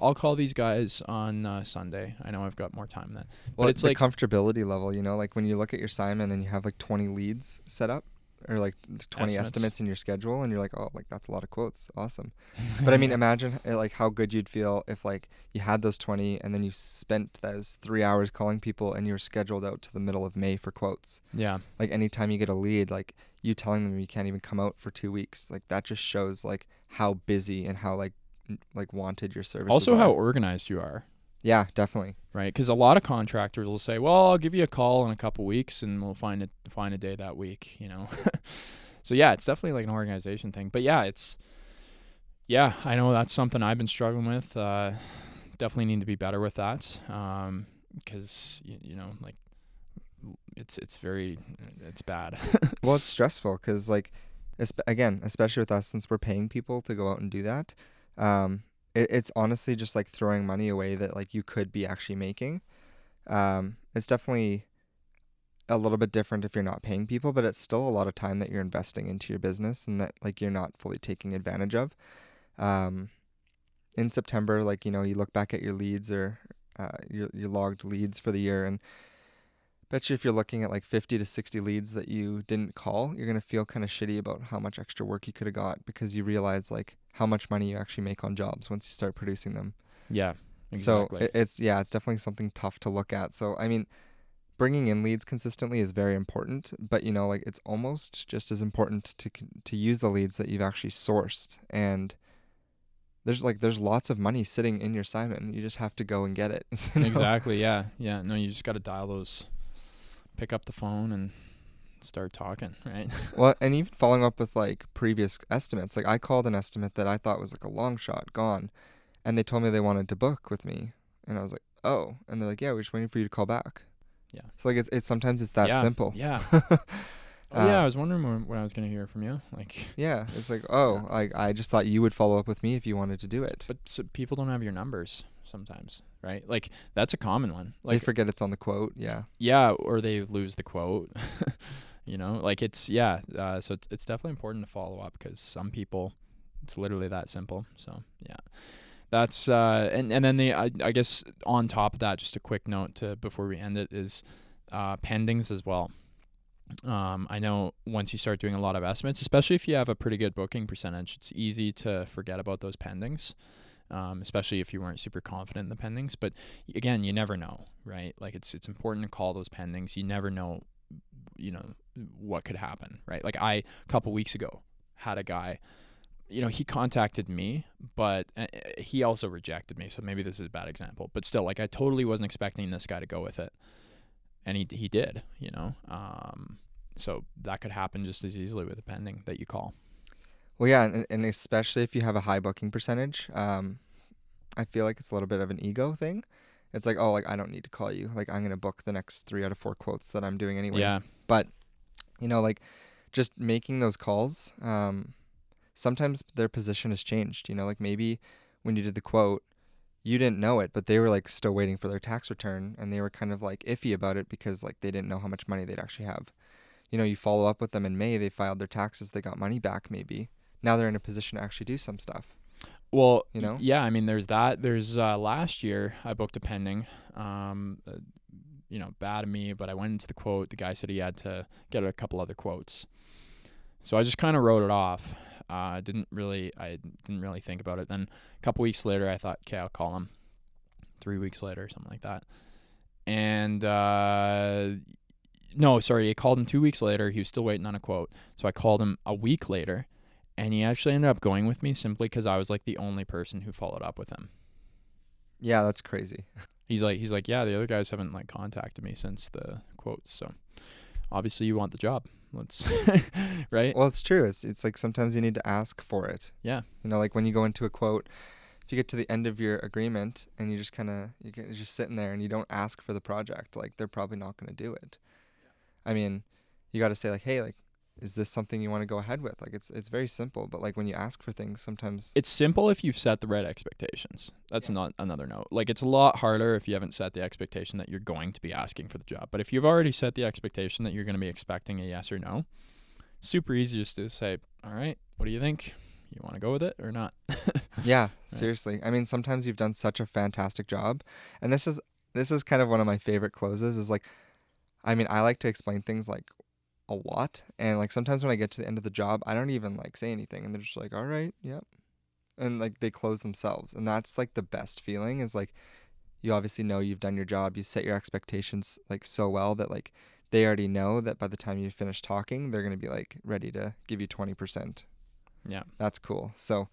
I'll call these guys on uh, Sunday. I know I've got more time then. Well, but it's the like comfortability level, you know, like when you look at your Simon and you have like 20 leads set up or like 20 estimates. Estimates. in your schedule and you're like, "Oh, like that's a lot of quotes. Awesome." But I mean, imagine uh, like how good you'd feel if like you had those 20 and then you spent those 3 hours calling people and you were scheduled out to the middle of May for quotes. yeah, Like anytime you get a lead, like you telling them you can't even come out for 2 weeks, like that just shows like how busy and how like like wanted your services also are. how organized you are. Yeah, definitely. right? Because a lot of contractors will say, "Well, I'll give you a call in a couple weeks, and we'll find a find a day that week." You know, so yeah, it's definitely like an organization thing. But yeah, it's yeah, I know that's something I've been struggling with. Uh, definitely need to be better with that because you, you know, like it's it's very it's bad. well, it's stressful because like, again, especially with us since we're paying people to go out and do that. Um, it, it's honestly just like throwing money away that like you could be actually making. Um, it's definitely a little bit different if you're not paying people, but it's still a lot of time that you're investing into your business and that like you're not fully taking advantage of. Um, in September, like you know, you look back at your leads or uh, your your logged leads for the year, and Bet you if you're looking at like 50 to 60 leads that you didn't call, you're to feel kind of shitty about how much extra work you could have got because you realize like how much money you actually make on jobs once you start producing them. Yeah. Exactly. So it, it's yeah, it's definitely something tough to look at. So I mean, bringing in leads consistently is very important, but you know, like it's almost just as important to to use the leads that you've actually sourced and there's like there's lots of money sitting in your Simon. You just have to go and get it. you know? Exactly. Yeah. Yeah. No, you just got to dial those pick up the phone and start talking, right? well, and even following up with like previous estimates. Like I called an estimate that I thought was like a long shot gone and they told me they wanted to book with me, and I was like, oh, and they're like, yeah, we're just waiting for you to call back. Yeah. So like it's it's sometimes it's that yeah, simple. Yeah. oh, uh, yeah, I was wondering when, when I was gonna hear from you. Like. Yeah, it's like oh, yeah. like I just thought you would follow up with me if you wanted to do it. But so people don't have your numbers sometimes, right? Like that's a common one. Like they forget it's on the quote. Yeah. Yeah, or they lose the quote. You know, like it's yeah. Uh, so it's it's definitely important to follow up because some people, it's literally that simple. So yeah that's uh, and and then the I, I guess on top of that, just a quick note to before we end it is uh, pendings as well. Um, I know once you start doing a lot of estimates, especially if you have a pretty good booking percentage, it's easy to forget about those pendings. Um, especially if you weren't super confident in the pendings. But again, you never know, right? Like it's it's important to call those pendings. You never know, you know, what could happen, right? Like I a couple weeks ago had a guy you know, he contacted me, but uh, he also rejected me. So maybe this is a bad example, but still, like I totally wasn't expecting this guy to go with it, and he he did. You know, um, so that could happen just as easily with a pending that you call. Well, yeah, and, and especially if you have a high booking percentage, um, I feel like it's a little bit of an ego thing. It's like, oh, like I don't need to call you. Like I'm gonna book the next three out of four quotes that I'm doing anyway. Yeah. But, you know, like just making those calls. Um, sometimes their position has changed. You know, like maybe when you did the quote, you didn't know it, but they were like still waiting for their tax return and they were kind of like iffy about it because like they didn't know how much money they'd actually have. You know, you follow up with them in May, they filed their taxes, they got money back maybe. Now they're in a position to actually do some stuff. Well, you know, yeah. I mean, there's that. There's uh, last year I booked a pending. Um, uh, you know, bad of me, but I went into the quote. The guy said he had to get a couple other quotes, so I just kind of wrote it off. I uh, didn't really, I didn't really think about it. Then a couple weeks later, I thought, okay, I'll call him. Three weeks later, something like that. And uh, no, sorry, I called him two weeks later. He was still waiting on a quote. So I called him a week later, and he actually ended up going with me simply because I was like the only person who followed up with him. Yeah, that's crazy. He's like, he's like, yeah, the other guys haven't like contacted me since the quotes. So obviously, you want the job. Let's right. Well, it's true. It's it's like sometimes you need to ask for it. Yeah. You know, like when you go into a quote, if you get to the end of your agreement and you just kind of you're just sitting there and you don't ask for the project, like they're probably not going to do it. Yeah. I mean, you got to say like, hey, like is this something you want to go ahead with? Like it's it's very simple, but like when you ask for things, sometimes it's simple if you've set the right expectations. That's yeah. not another note. Like it's a lot harder if you haven't set the expectation that you're going to be asking for the job. But if you've already set the expectation that you're going to be expecting a yes or no, super easy just to say, "All right, what do you think? You want to go with it or not?" yeah, right. seriously. I mean, sometimes you've done such a fantastic job, and this is this is kind of one of my favorite closes. Is like, I mean, I like to explain things like a lot. And like sometimes when I get to the end of the job, I don't even like say anything and they're just like, all right, yep. And like they close themselves. And that's like the best feeling is like you obviously know you've done your job. You set your expectations like so well that like they already know that by the time you finish talking, they're going to be like ready to give you 20%. Yeah. That's cool. So,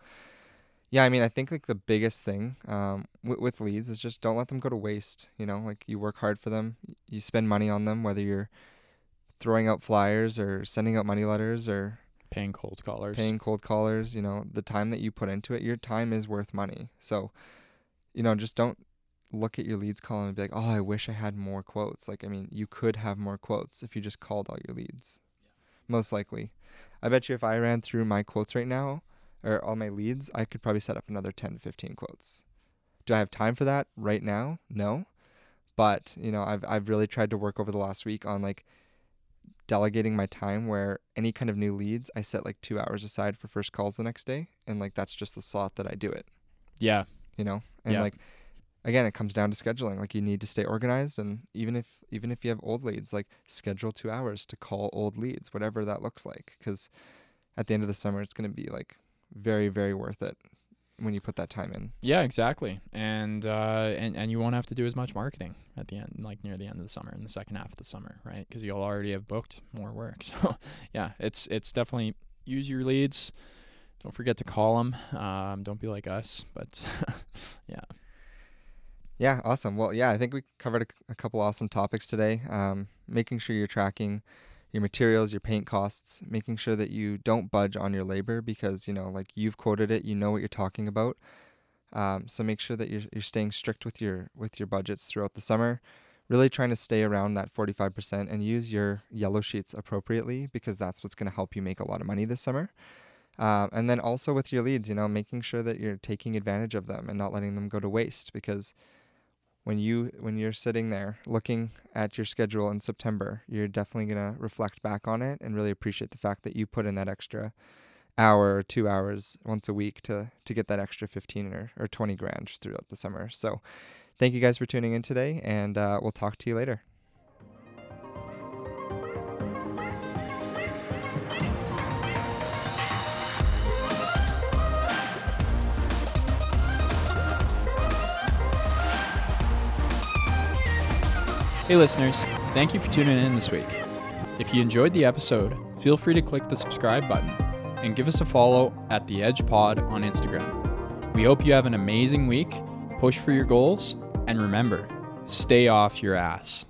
yeah, I mean, I think like the biggest thing um, w- with leads is just don't let them go to waste. You know, like you work hard for them, you spend money on them, whether you're throwing out flyers or sending out money letters or paying cold callers. Paying cold callers, you know, the time that you put into it, your time is worth money. So, you know, just don't look at your leads column and be like, "Oh, I wish I had more quotes." Like, I mean, you could have more quotes if you just called all your leads. Yeah. Most likely. I bet you if I ran through my quotes right now or all my leads, I could probably set up another 10 to 15 quotes. Do I have time for that right now? No. But, you know, I've I've really tried to work over the last week on like delegating my time where any kind of new leads, I set like two hours aside for first calls the next day. And like that's just the slot that I do it. Yeah. You know? And yeah. like again, it comes down to scheduling. Like you need to stay organized, and even if even if you have old leads, like schedule two hours to call old leads, whatever that looks like. Because at the end of the summer, it's going to be like very very worth it when you put that time in. Yeah, exactly. And uh, and and you won't have to do as much marketing at the end, like near the end of the summer, in the second half of the summer, right? Because you'll already have booked more work. So yeah, it's it's definitely use your leads. Don't forget to call them. Um, don't be like us, but yeah. Yeah, awesome. Well, yeah, I think we covered a, a couple awesome topics today. Um, making sure you're tracking your materials, your paint costs, making sure that you don't budge on your labor because, you know, like you've quoted it, you know what you're talking about. Um, so make sure that you're, you're staying strict with your with your budgets throughout the summer. Really trying to stay around that 45% and use your yellow sheets appropriately because that's what's going to help you make a lot of money this summer. Um, and then also with your leads, you know, making sure that you're taking advantage of them and not letting them go to waste because when you when you're sitting there looking at your schedule in September, you're definitely going to reflect back on it and really appreciate the fact that you put in that extra hour or 2 hours once a week to to get that extra 15 or, or 20 grand throughout the summer. So, thank you guys for tuning in today and uh, we'll talk to you later. Hey, listeners, thank you for tuning in this week. If you enjoyed the episode, feel free to click the subscribe button and give us a follow at The Edge Pod on Instagram. We hope you have an amazing week, push for your goals, and remember, stay off your ass.